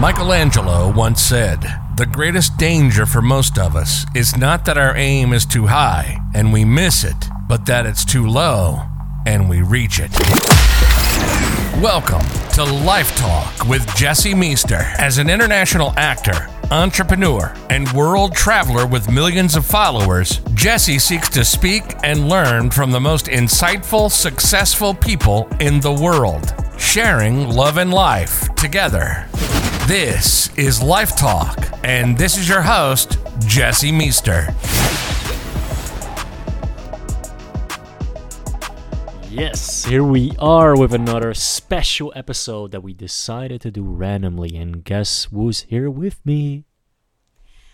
Michelangelo once said, The greatest danger for most of us is not that our aim is too high and we miss it, but that it's too low and we reach it. Welcome to Life Talk with Jesse Meester. As an international actor, entrepreneur, and world traveler with millions of followers, Jesse seeks to speak and learn from the most insightful, successful people in the world, sharing love and life together. This is Life Talk, and this is your host, Jesse Meester. Yes, here we are with another special episode that we decided to do randomly. And guess who's here with me?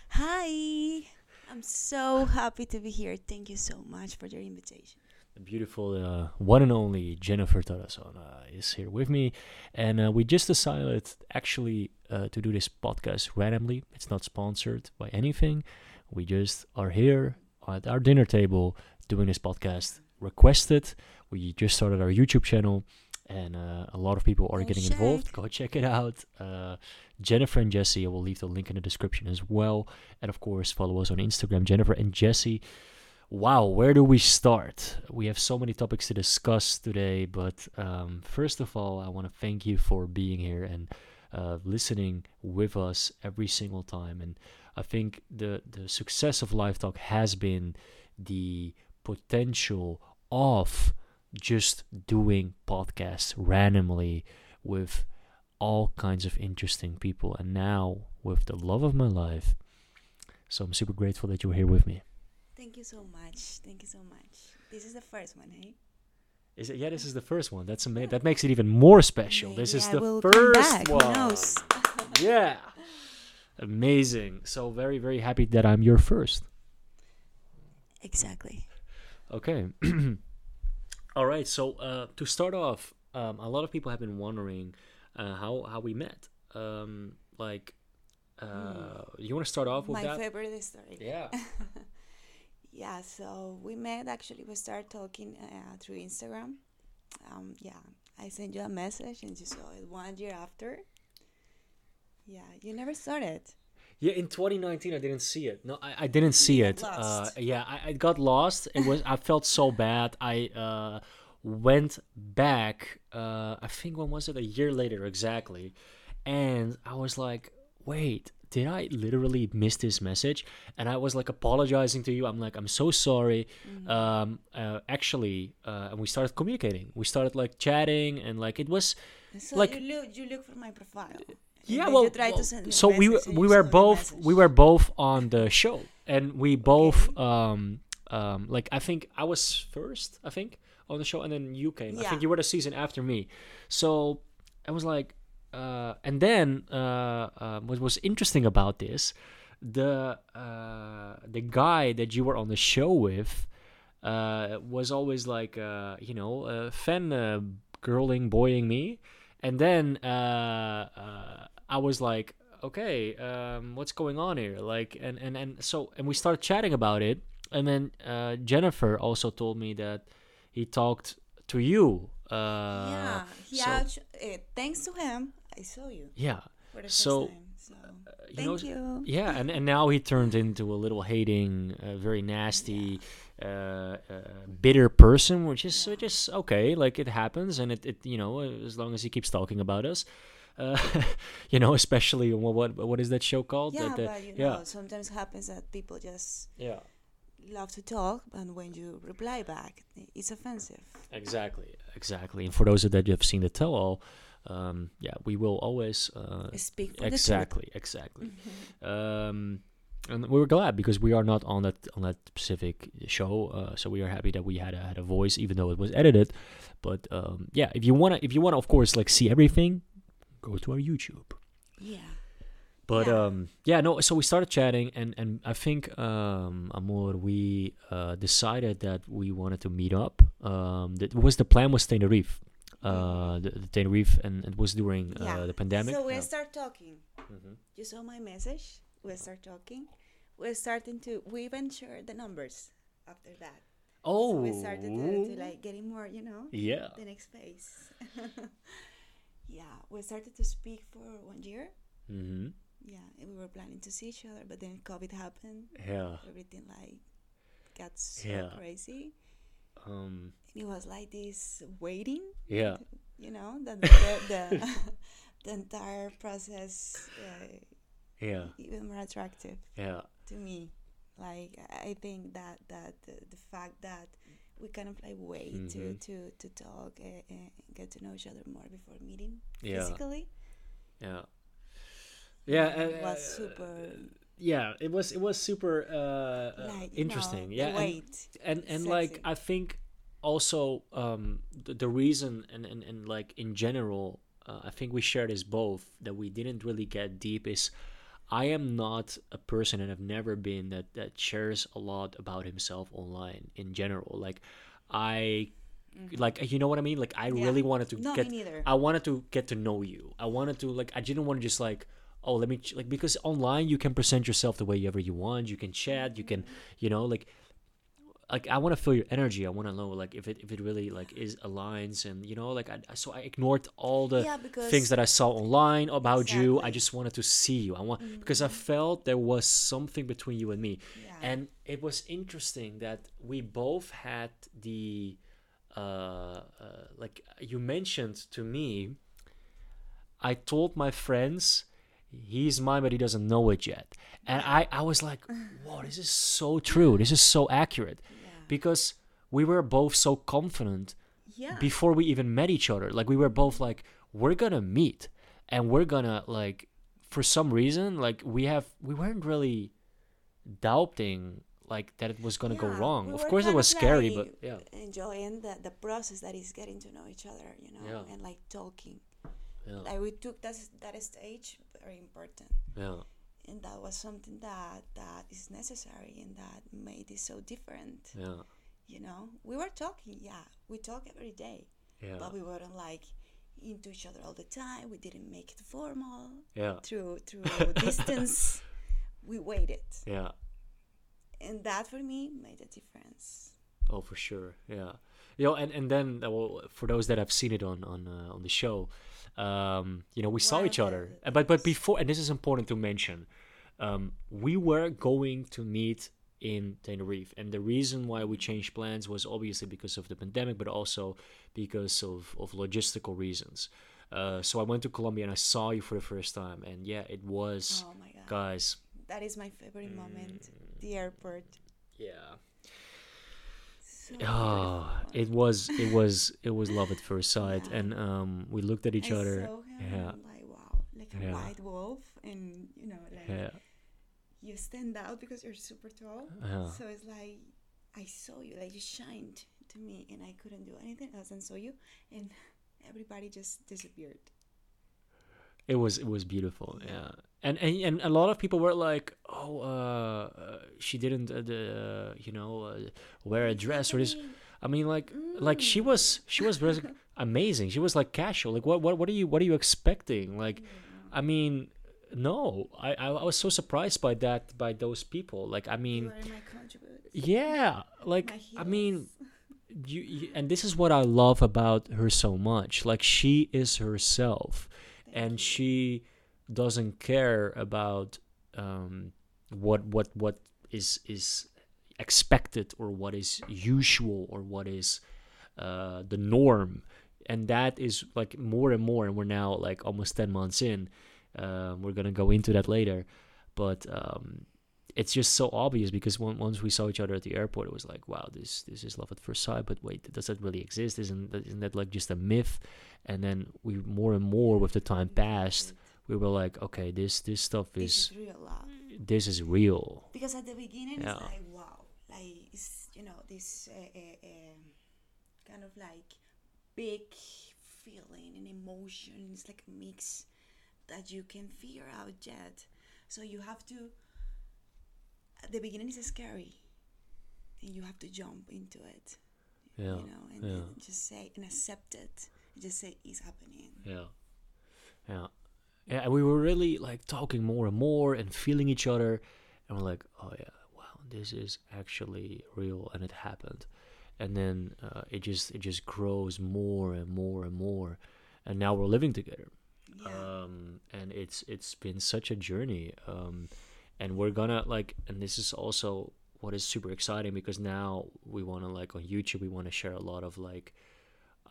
Hi, I'm so happy to be here. Thank you so much for your invitation. The beautiful uh, one and only Jennifer Tarazona uh, is here with me. And uh, we just decided actually uh, to do this podcast randomly. It's not sponsored by anything. We just are here at our dinner table doing this podcast requested. We just started our YouTube channel, and uh, a lot of people are getting involved. Go check it out. Uh, Jennifer and Jesse, I will leave the link in the description as well. And of course, follow us on Instagram, Jennifer and Jesse. Wow, where do we start? We have so many topics to discuss today, but um, first of all, I want to thank you for being here and uh, listening with us every single time. And I think the the success of Life Talk has been the potential of just doing podcasts randomly with all kinds of interesting people, and now with the love of my life. So I'm super grateful that you're here with me. Thank you so much. Thank you so much. This is the first one, hey? Is it? Yeah, this is the first one. That's ama- That makes it even more special. this is I the first one. knows? yeah, amazing. So very, very happy that I'm your first. Exactly. Okay. All right. So uh, to start off, um, a lot of people have been wondering uh, how how we met. Um, like, uh, you want to start off with. My that? favorite story. Yeah. Yeah, so we met actually, we started talking uh, through Instagram. Um, yeah, I sent you a message and you saw it one year after. Yeah, you never saw it. Yeah, in 2019, I didn't see it. No, I, I didn't see it. Uh, yeah, I, I got lost. It was I felt so bad. I uh, went back. Uh, I think when was it? A year later, exactly. And I was like, wait, did I literally miss this message? And I was like apologizing to you. I'm like, I'm so sorry. Um, uh, actually, uh, and we started communicating. We started like chatting, and like it was So Like- you look, you look for my profile. yeah well, well, to send me so we were message and we were both we were both on the show and we both um um like i think i was first i think on the show and then you came i think you were the season after me so i was like uh and then uh, uh what was interesting about this the uh the guy that you were on the show with uh was always like uh you know uh fan uh, girling boying me and then uh, uh, I was like, okay, um, what's going on here? Like, and and and so and we started chatting about it, and then uh, Jennifer also told me that he talked to you. Uh, yeah, he so- uh, thanks to him, I saw you yeah, So, time. So you thank know, you. yeah, and and now he turned into a little hating, uh, very nasty. Uh, uh, bitter person, which is which is okay. Like it happens, and it, it you know as long as he keeps talking about us, uh, you know, especially what what what is that show called? Yeah, That, uh, but you yeah. know, sometimes happens that people just yeah, love to talk, and when you reply back, it's offensive. exactly, exactly. And for those of that you have seen the tell-all, um, yeah, we will always uh, Speak for exactly, exactly. um, and we were glad because we are not on that on that specific show, uh, so we are happy that we had a, had a voice, even though it was edited. But um, yeah, if you wanna, if you wanna, of course, like see everything, go to our YouTube. Yeah. But Yeah. um, yeah, no. So we started chatting, and and I think um, Amor, we uh, decided that we wanted to meet up. Um, that was the plan was Tenerife, uh, the, the Tenerife, and it was during uh, Yeah. the pandemic. So we Yeah. start talking. Mhm. You saw my message. We start talking. We're starting to. We even shared the numbers after that. Oh, So we started to, to like getting more, you know, yeah. the next phase. yeah, we started to speak for one year, Mm-hmm. Yeah, and we were planning to see each other, but then COVID happened. Yeah. Everything like got so Yeah. crazy. Um. And it was like this waiting, Yeah. you know, the the, the, the entire process uh, Yeah. even more attractive Yeah. to me. Like I think that that the, the fact that we kind of like wait to Mhm. to to talk uh, and get to know each other more before meeting Yeah. physically. Yeah. Yeah. it uh, was uh, super yeah it was it was super uh, uh, like you interesting know, yeah and- and and like i think also um the, the reason and, and and like in general uh, i think we share this both that we didn't really get deep is i am not a person and i've never been that that shares a lot about himself online in general like i like you know what i mean like i Mm-hmm. Yeah. really wanted to No, me get neither. i wanted to get to know you i wanted to like i didn't want to just like oh let me ch- like because online you can present yourself the way ever you want you can chat you can you know like like I want to feel your energy. I want to know like if it if it really like is aligns and you know like I so I ignored all the Yeah, things that I saw online about you. I just wanted to see you. I want because I felt there was something between you and me, Yeah. and it was interesting that we both had the uh, uh like you mentioned to me. I told my friends he's mine but he doesn't know it yet. And i i was like whoa this is so true. This is so accurate. Because we were both so confident yeah. before we even met each other. Like we were both like we're gonna meet. And we're gonna like for some reason like we have we weren't really doubting like that it was gonna go wrong. we of course it was scary like, but yeah. enjoying the, the process that is getting to know each other, you know, Yeah. and like talking. Yeah Like we took that that stage very important, yeah and that was something that that is necessary and that made it so different. yeah You know, we were talking, yeah, we talk every day, yeah but we weren't like into each other all the time. We didn't make it formal yeah through through distance. We waited, yeah and that for me made a difference. Oh, for sure. Yeah. You know, and and then uh, well, for those that have seen it on on uh, on the show, um, you know, we saw each other. But but before, and this is important to mention, um, we were going to meet in Tenerife, and the reason why we changed plans was obviously because of the pandemic, but also because of of logistical reasons. Uh, so I went to Colombia and I saw you for the first time, and yeah, it was, Oh my god. guys, That is my favorite moment. The airport. yeah. So Oh, it was it was it was love at first sight, Yeah. and um, we looked at each I other. saw him Yeah, like wow, like a Yeah. white wolf, and you know, like yeah, you stand out because you're super tall. Yeah. So it's like I saw you, like you shined to me, and I couldn't do anything else and saw you, and everybody just disappeared. it was it was beautiful. Yeah, and and, and a lot of people were like, "Oh, uh, uh, she didn't, uh, the, uh, you know, uh, wear a dress or this." I mean, like, like she was she was amazing. She was like casual. Like, what what what are you what are you expecting? Like, I mean. No, I, I was so surprised by that by those people. Like I mean, my yeah, like I mean, you, you and this is what I love about her so much. Like she is herself, and she doesn't care about um, what what what is is expected or what is usual or what is uh, the norm, and that is like more and more. And we're now like almost ten months in. Um, we're gonna go into that later, but um, it's just so obvious because when, once we saw each other at the airport, it was like, wow, this this is love at first sight. But wait, does that really exist? Isn't that, isn't that like just a myth? And then we more and more with the time passed, we were like, okay, this this stuff This is is real love. this is real. Because at the beginning Yeah. it's like wow, like it's you know this uh, uh, um, kind of like big feeling and emotion. It's like a mix that you can figure out yet. So you have to. At the beginning it's scary, and you have to jump into it. Yeah, You know, and, yeah. just say and accept it. And just say it's happening. Yeah. Yeah, and we were really like talking more and more and feeling each other and we're like, oh yeah, wow, this is actually real and it happened. And then uh, it just it just grows more and more and more. And now we're living together. Yeah. um, and it's it's been such a journey. Um, and we're gonna like, and this is also what is super exciting because now we want to like on YouTube we want to share a lot of like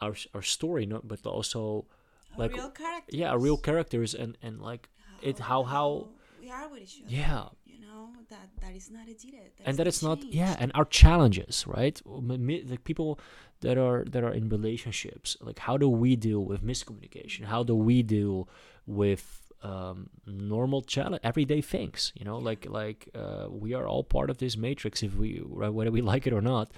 our our story, not but also A like real character. yeah, real characters and and like it how how we are with each other. yeah You know that that is not edited. and that is it's not yeah and our challenges right the people that are that are in relationships like how do we deal with miscommunication how do we deal with um, normal challenge everyday things you know like like uh, we are all part of this matrix if we right, whether we like it or not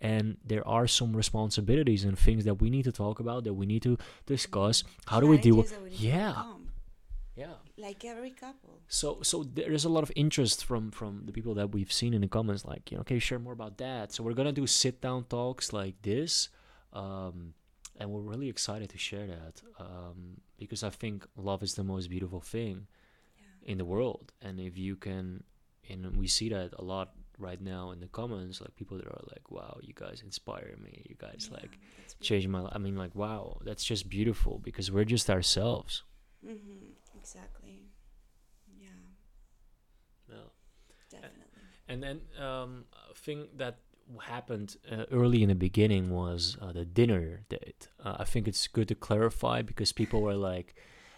and there are some responsibilities and things that we need to talk about that we need to discuss. How do we deal with Challenges that we need to yeah. yeah. Like every couple. so so there's a lot of interest from from the people that we've seen in the comments like you know can you share more about that. So we're gonna do sit down talks like this um and we're really excited to share that um because i think love is the most beautiful thing Yeah. in the world. And if you can and we see that a lot right now in the comments like people that are like wow you guys inspire me you guys Yeah, like that's change my life i mean like wow that's just beautiful because we're just ourselves Mm-hmm. Exactly. Yeah, yeah definitely. And then um, a thing that happened uh, early in the beginning was uh, the dinner date. Uh, I think it's good to clarify because people were like,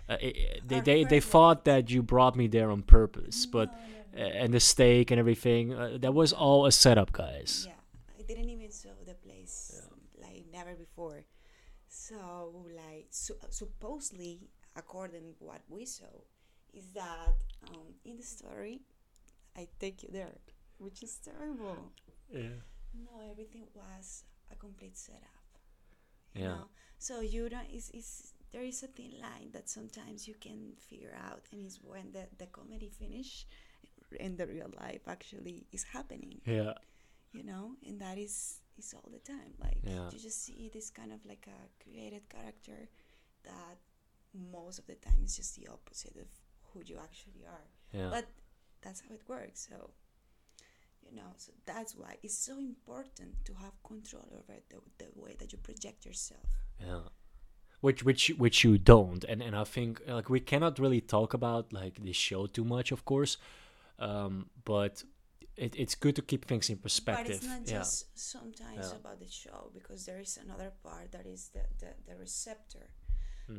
uh, i i- they Our they, they thought that you brought me there on purpose, but No, no, no. And the steak and everything uh, that was all a setup, guys. Yeah, I didn't even saw the place like never before. So like su- supposedly, according what we saw, is that um, in the story, I take you there, which is terrible. Yeah. No, everything was a complete setup. You Yeah. Know? So you don't. It's, it's there is a thin line that sometimes you can figure out, and it's when the the comedy finish, and the real life actually is happening Yeah. you know and that is is all the time like Yeah. you just see this kind of like a created character that most of the time is just the opposite of who you actually are Yeah. but that's how it works so you know so that's why it's so important to have control over the, the way that you project yourself Yeah. Which which which you don't, and and I think like we cannot really talk about like this show too much, of course, um, but it, it's good to keep things in perspective. But it's not yeah. just sometimes Yeah. about the show because there is another part that is the, the, the receptor.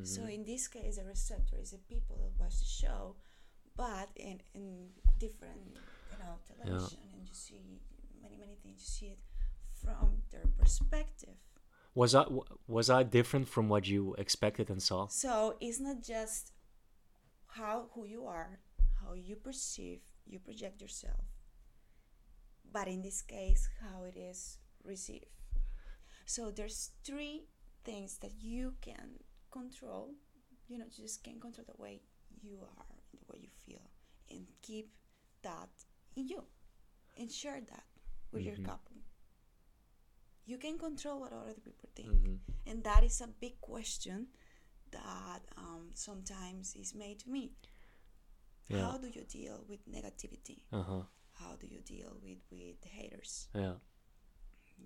So Mhm. in this case, the receptor is the people that watch the show, but in, in different, you know, television, and you see many many things. You see it from their perspective. Was I was I different from what you expected and saw? So it's not just how who you are, how you perceive, you project yourself, but in this case, how it is received. So there's three things that you can control. You know, you just can control the way you are, the way you feel, and keep that in you, and share that with your Mhm. couple. You can control what other people think Mhm. and that is a big question that um, sometimes is made to me Yeah. how do you deal with negativity Uh huh. how do you deal with with haters Yeah.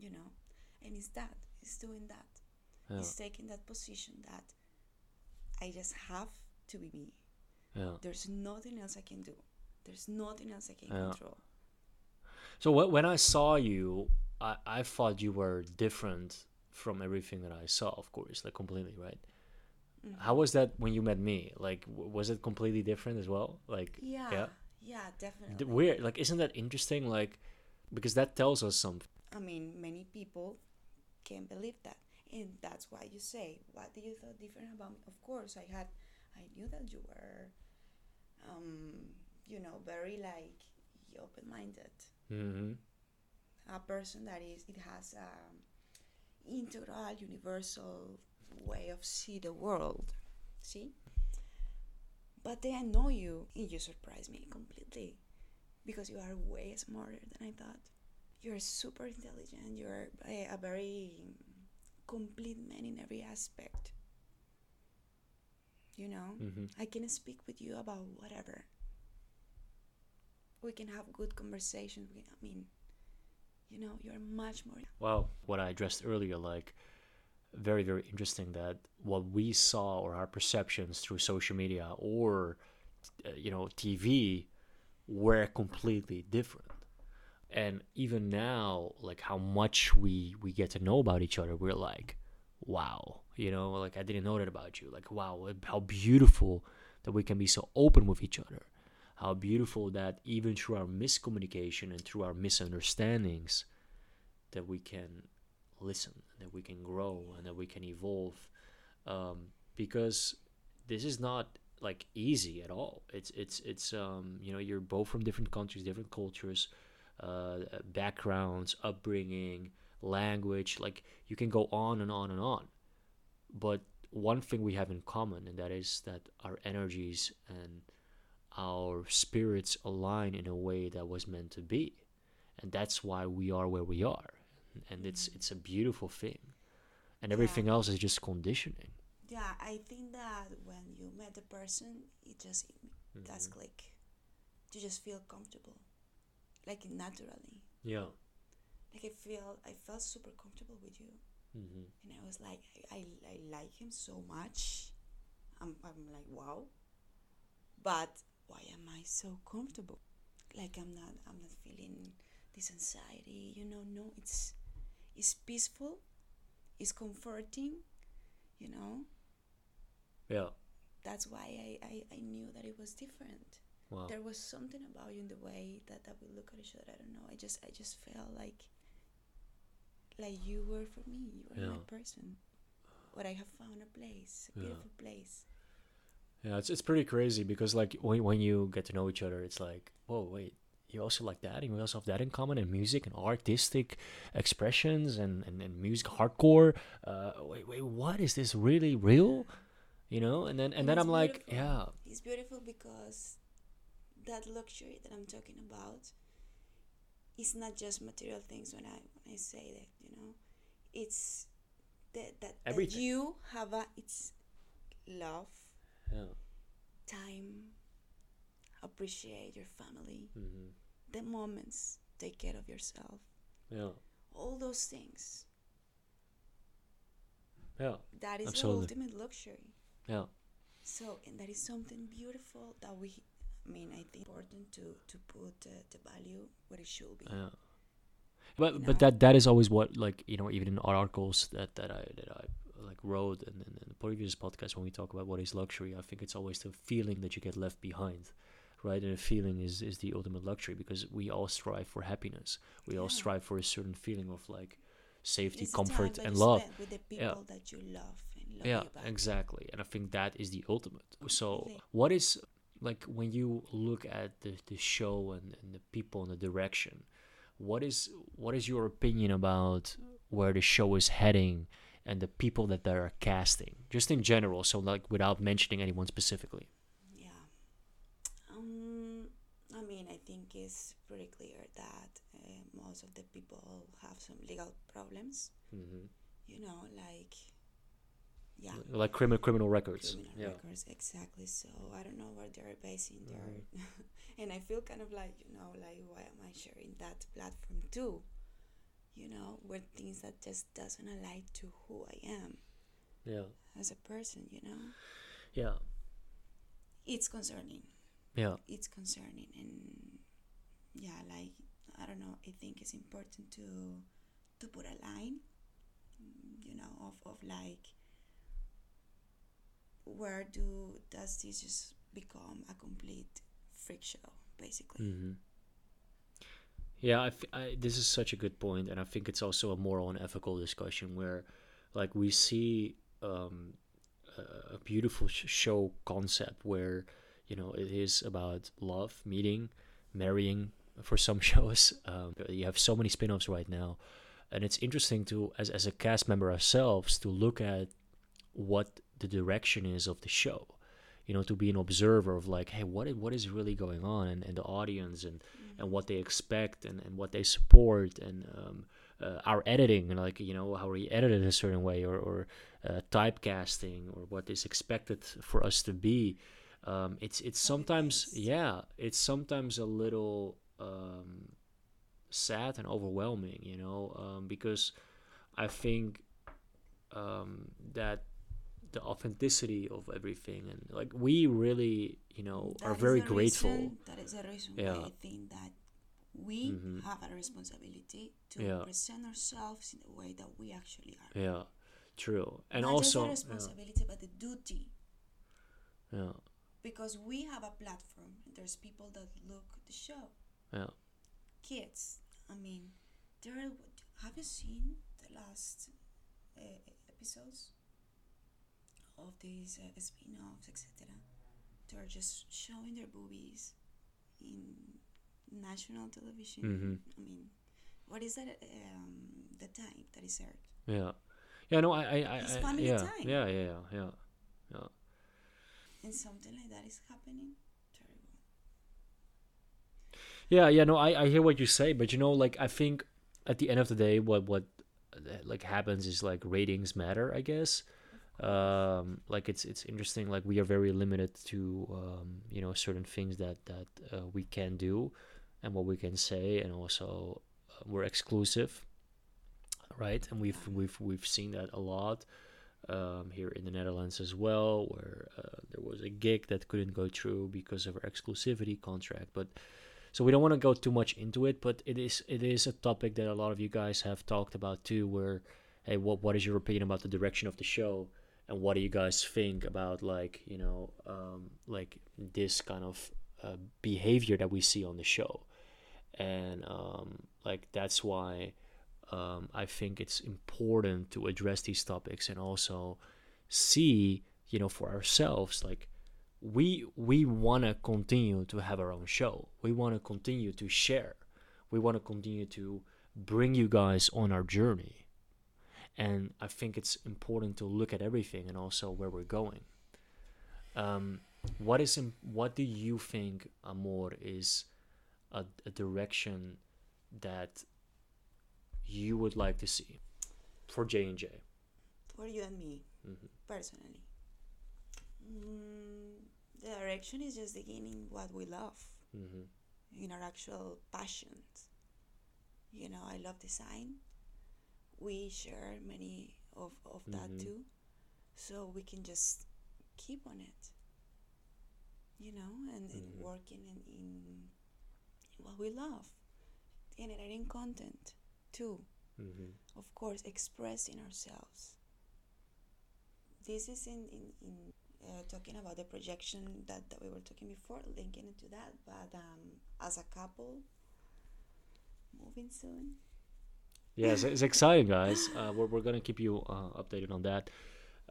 you know and it's that it's doing that Yeah. it's taking that position that i just have to be me Yeah. there's nothing else i can do there's nothing else i can Yeah. control So wh- when I saw you, I I thought you were different from everything that I saw. Of course, like completely, right? Mhm. How was that when you met me? Like, w- was it completely different as well? Like, yeah yeah. yeah D- definitely weird. Like, isn't that interesting? Like, because that tells us something. I mean, many people can't believe that, and that's why you say, "What do you thought different about me?" Of course, I had, I knew that you were, um, you know, very like open-minded, Mm-hmm. a person that is it has a integral, universal way of see the world. See, but then I know you, and you surprise me completely, because you are way smarter than I thought. You're super intelligent. You're a, a very complete man in every aspect. You know, Mm-hmm. I can speak with you about whatever. We can have good conversations. I mean, you know, you're much more. Well, what I addressed earlier, like, very very interesting that what we saw or our perceptions through social media or uh, you know TV were completely different. And even now, like how much we we get to know about each other, we're like, wow, you know, like I didn't know that about you. Like wow, how beautiful that we can be so open with each other. How beautiful that even through our miscommunication and through our misunderstandings, that we can listen, that we can grow, and that we can evolve. Um, because this is not like easy at all. It's it's it's um you know you're both from different countries, different cultures, uh, backgrounds, upbringing, language. Like you can go on and on and on. But one thing we have in common, and that is that our energies and our spirits align in a way that was meant to be, and that's why we are where we are. And it's it's a beautiful thing, and everything else is just conditioning. Yeah, I think that when you met the person, it just it does Mhm. click. You just feel comfortable, like naturally. Yeah. Like I feel, I felt super comfortable with you, hmm and I was like, I, I, I like him so much. I'm, I'm like, wow. But why am I so comfortable? Like I'm not, I'm not feeling this anxiety. You know, no, it's, it's peaceful, it's comforting. You know, Yeah. that's why I, I, I knew that it was different. Wow. There was something about you in the way that, that we look at each other. I don't know. I just I just felt like like you were for me. You were my person. But I have found a place, a Yeah. beautiful place. Yeah, it's it's pretty crazy because like when when you get to know each other, it's like, whoa, wait, you also like that, and we also have that in common, and music and artistic expressions and and, and music, hardcore. Uh, wait, wait, what? Is this really real? You know, and then and, And then I'm like, yeah, It's beautiful because that luxury that I'm talking about is not just material things when I when I say that, you know. It's that that, that you have a it's love, yeah, time, appreciate your family, hmm the moments, take care of yourself, yeah, all those things. yeah, That is Absolutely. the ultimate luxury. yeah, So, and that is something beautiful that we, I mean, I think it's important to to put uh, the value where it should be. yeah. But You but know? that that is always what like you know even in our articles that that I that I like wrote and in, in the previous podcast when we talk about what is luxury, I think it's always the feeling that you get left behind, right? And the feeling is is the ultimate luxury because we all strive for happiness. We all strive for a certain feeling of like safety, It's comfort, and love. with the people Yeah. that you love and Yeah, exactly. And I think that is the ultimate. So, what is like when you look at the, the show and, and the people and the direction? What is what is your opinion about where the show is heading and the people that they are casting, just in general? So, like without mentioning anyone specifically. Yeah. Um, I mean, I think it's pretty clear that uh, most of the people have some legal problems. Mm-hmm. You know, like, yeah. Like criminal criminal records. criminal yeah. records exactly so i don't know where they're basing their Mm-hmm. and i feel kind of like you know like why am i sharing that platform too you know where things that just doesn't align to who i am Yeah. as a person you know Yeah. it's concerning Yeah. it's concerning and yeah like i don't know i think it's important to to put a line mm, you know of, of like where do does this just become a complete freak show basically. Hmm Yeah, I f- I- this is such a good point, and I think it's also a moral and ethical discussion where, like, we see um, a a beautiful sh- show concept where, you know, it is about love, meeting, marrying for some shows. Um, you have so many spin-offs right now, and it's interesting to, as as a cast member ourselves, to look at what the direction is of the show. You know to be an observer of like hey what is, what is really going on and, and the audience and and what they expect and, and what they support and um, uh, our editing and like you know how we edit it a certain way or, or uh, typecasting or what is expected for us to be. Um, it's it's sometimes yeah it's sometimes a little um, sad and overwhelming you know um, because I think um, that the authenticity of everything and like we really you know That are very grateful reason- that is the reason Yeah. why I think that we Mhm. have a responsibility to Yeah. present ourselves in the way that we actually are. yeah true and Not also just the responsibility, but the duty. yeah, yeah Because we have a platform. There's people that look the show. Yeah Kids. I mean, there are. Have you seen the last uh, episodes of these uh, spin-offs, etc.? They're just showing their boobies in national television. Mhm. I mean, what is that? Um, the time that is aired. yeah yeah no i i, I It's I- family yeah, time. yeah yeah yeah yeah yeah and something like that is happening. Yeah, yeah, no, I, I hear what you say, but you know, like I think at the end of the day, what what like happens is like ratings matter, I guess. Um, like it's it's interesting. Like we are very limited to um, you know certain things that that uh, we can do, and what we can say, and also uh, we're exclusive, right? And we've we've we've seen that a lot um, here in the Netherlands as well, where uh, there was a gig that couldn't go through because of our exclusivity contract. But so we don't want to go too much into it, but it is it is a topic that a lot of you guys have talked about too. Where, hey, what what is your opinion about the direction of the show, and what do you guys think about like you know um, like this kind of uh, behavior that we see on the show, and um, like that's why um, I think it's important to address these topics and also see, you know, for ourselves, like we we want to continue to have our own show. We want to continue to share. We want to continue to bring you guys on our journey. And I think it's important to look at everything and also where we're going. Um, what is what do you think, Amor, is a, a direction that you would like to see for J and J? For you and me, Mhm. personally. Mm, the direction is just beginning what we love, Mhm. in our actual passions. You know, I love design. We share many of, of that Mhm. too. So we can just keep on it. You know, and, and Mhm. working in, in what we love. Generating content too. Mhm. of course expressing ourselves this is in in, in uh, talking about the projection that, that we were talking before linking into that but um, as a couple moving soon Yeah, it's, it's exciting, guys. Uh, we're we're gonna keep you uh, updated on that.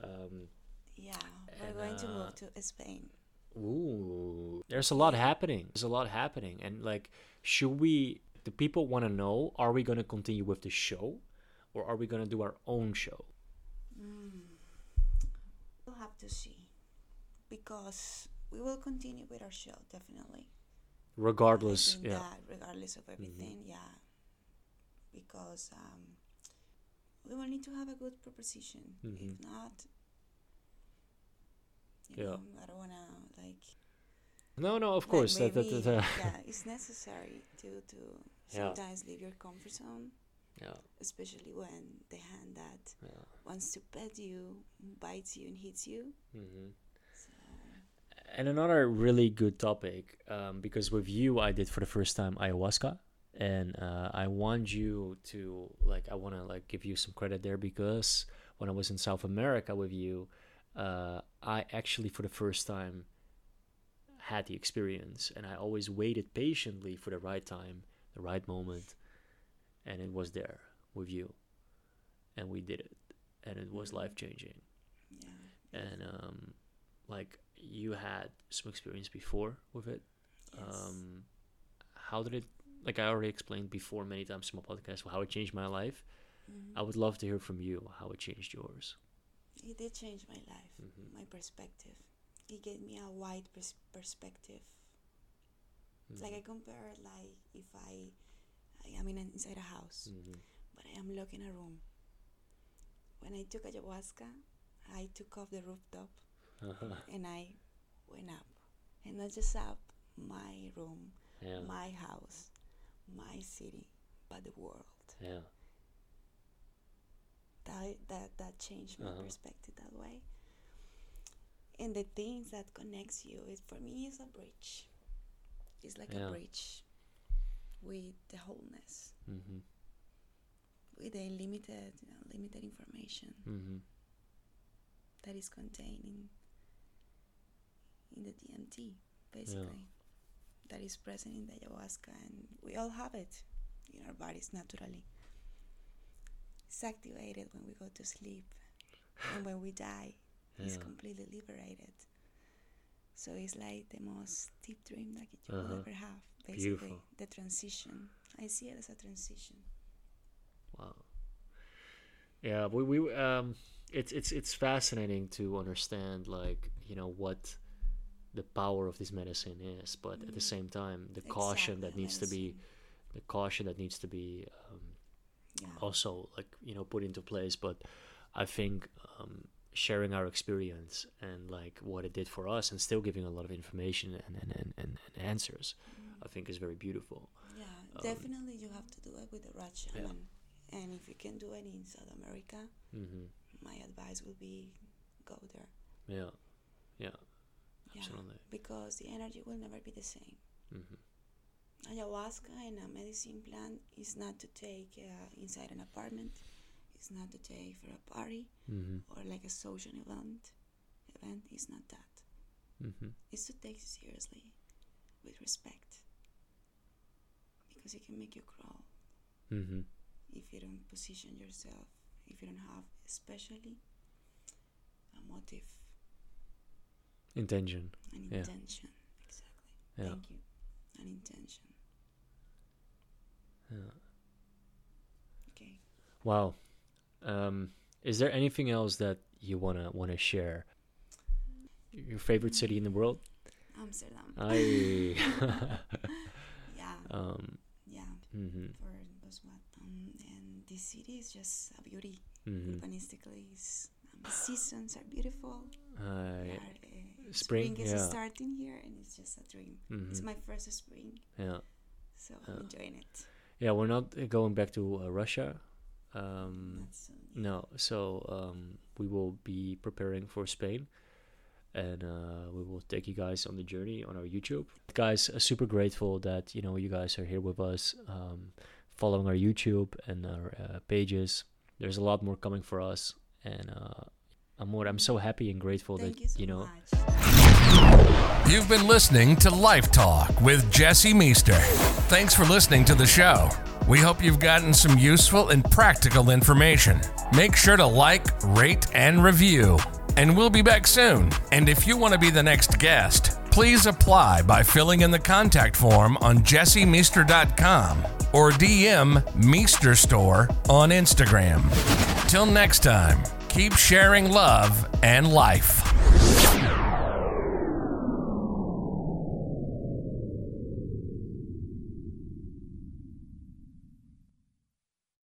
Um, yeah we're going to uh, move to spain ooh, there's a lot happening. There's a lot happening, and like, should we? The people want to know: Are we gonna continue with the show, or are we gonna do our own show? we'll have to see because we will continue with our show definitely. Regardless, yeah, that regardless of everything yeah. Because um, we will need to have a good proposition. Mhm. if not Yeah. know, I don't wanna like no, no, of course, that, that, that, uh, yeah it's necessary to to Yeah. sometimes leave your comfort zone. Yeah, especially when the hand that yeah. wants to pet you bites you and hits you. Hmm so And another really good topic, um, because with you, I did for the first time ayahuasca, and uh, I want you to like, I want to like give you some credit there because when I was in South America with you, uh, I actually for the first time had the experience, and I always waited patiently for the right time, the right moment, and it was there with you, and we did it, and it was life changing yeah. And um, like you had some experience before with it. yes. Um, how did it? Like I already explained before many times in my podcast, how it changed my life. Mhm. I would love to hear from you how it changed yours. it did change my life Mhm. my perspective it gave me a wide pers- perspective It's like I compare like if I I am in inside a house, Mhm. but I am locked in a room. When I took ayahuasca, I took off the rooftop Mhm. and I went up, and not just up, my room, yeah, my house, my city, but the world. yeah, that that that changed my Uh-huh. perspective that way. And the things that connects you is for me is a bridge. It's like Yeah. a bridge with the wholeness, Mm-hmm. with the limited you know, limited information Mm-hmm. that is contained in in the DMT, basically. That is present in the ayahuasca, and we all have it in our bodies naturally. It's activated when we go to sleep, and when we die, it's completely liberated. So it's like the most deep dream that you Uh-huh. will ever have. Basically, Beautiful. the transition. I see it as a transition. Wow. Yeah, we we um, it's it's it's fascinating to understand like you know what the power of this medicine is, but at the same time, the caution that Exactly, needs to be, the caution that needs to be um, Yeah. also like you know put into place. But I think um, sharing our experience and like what it did for us, and still giving a lot of information and and, and, and, and answers, I think is very beautiful. Yeah, definitely you have to do it with the right Um, yeah. And if you can do it in South America, hmm my advice will be go there. Yeah, yeah, Yeah, because the energy will never be the same. hmm Ayahuasca and a medicine plant is not to take uh, inside an apartment. It's not to take for a party hmm or like a social event. Event is not that. hmm It's to take seriously, with respect, because it can make you crawl if you don't position yourself. If you don't have, especially, a motive, Intention. an Yeah. intention. Exactly. Yeah. Thank you. An intention. Yeah. Okay. Wow. Um, is there anything else that you wanna wanna share? Your favorite city in the world? Amsterdam. I. yeah. um. Yeah. hmm For was what? Um, and this city is just a beauty. hmm Urbanistically, um, the seasons are beautiful. Uh, uh, Spring, is yeah. starting here, and it's just a dream. It's mhm, my first spring, yeah. so Yeah. I'm enjoying it. Yeah. We're not uh, going back to uh, Russia. Um. Not soon, yeah. No. So um, we will be preparing for Spain, and uh, we will take you guys on the journey on our YouTube. Guys, uh, super grateful that you know you guys are here with us, um, following our YouTube and our uh, pages. There's a lot more coming for us, and I'm I'm so happy and grateful Thank that you so you know. much. You've been listening to Life Talk with Jesse Meester. Thanks for listening to the show. We hope you've gotten some useful and practical information. Make sure to like, rate, and review. And we'll be back soon. And if you want to be the next guest, please apply by filling in the contact form on jessemeester.com or DM Meester Store on Instagram. Till next time, Keep sharing love and life.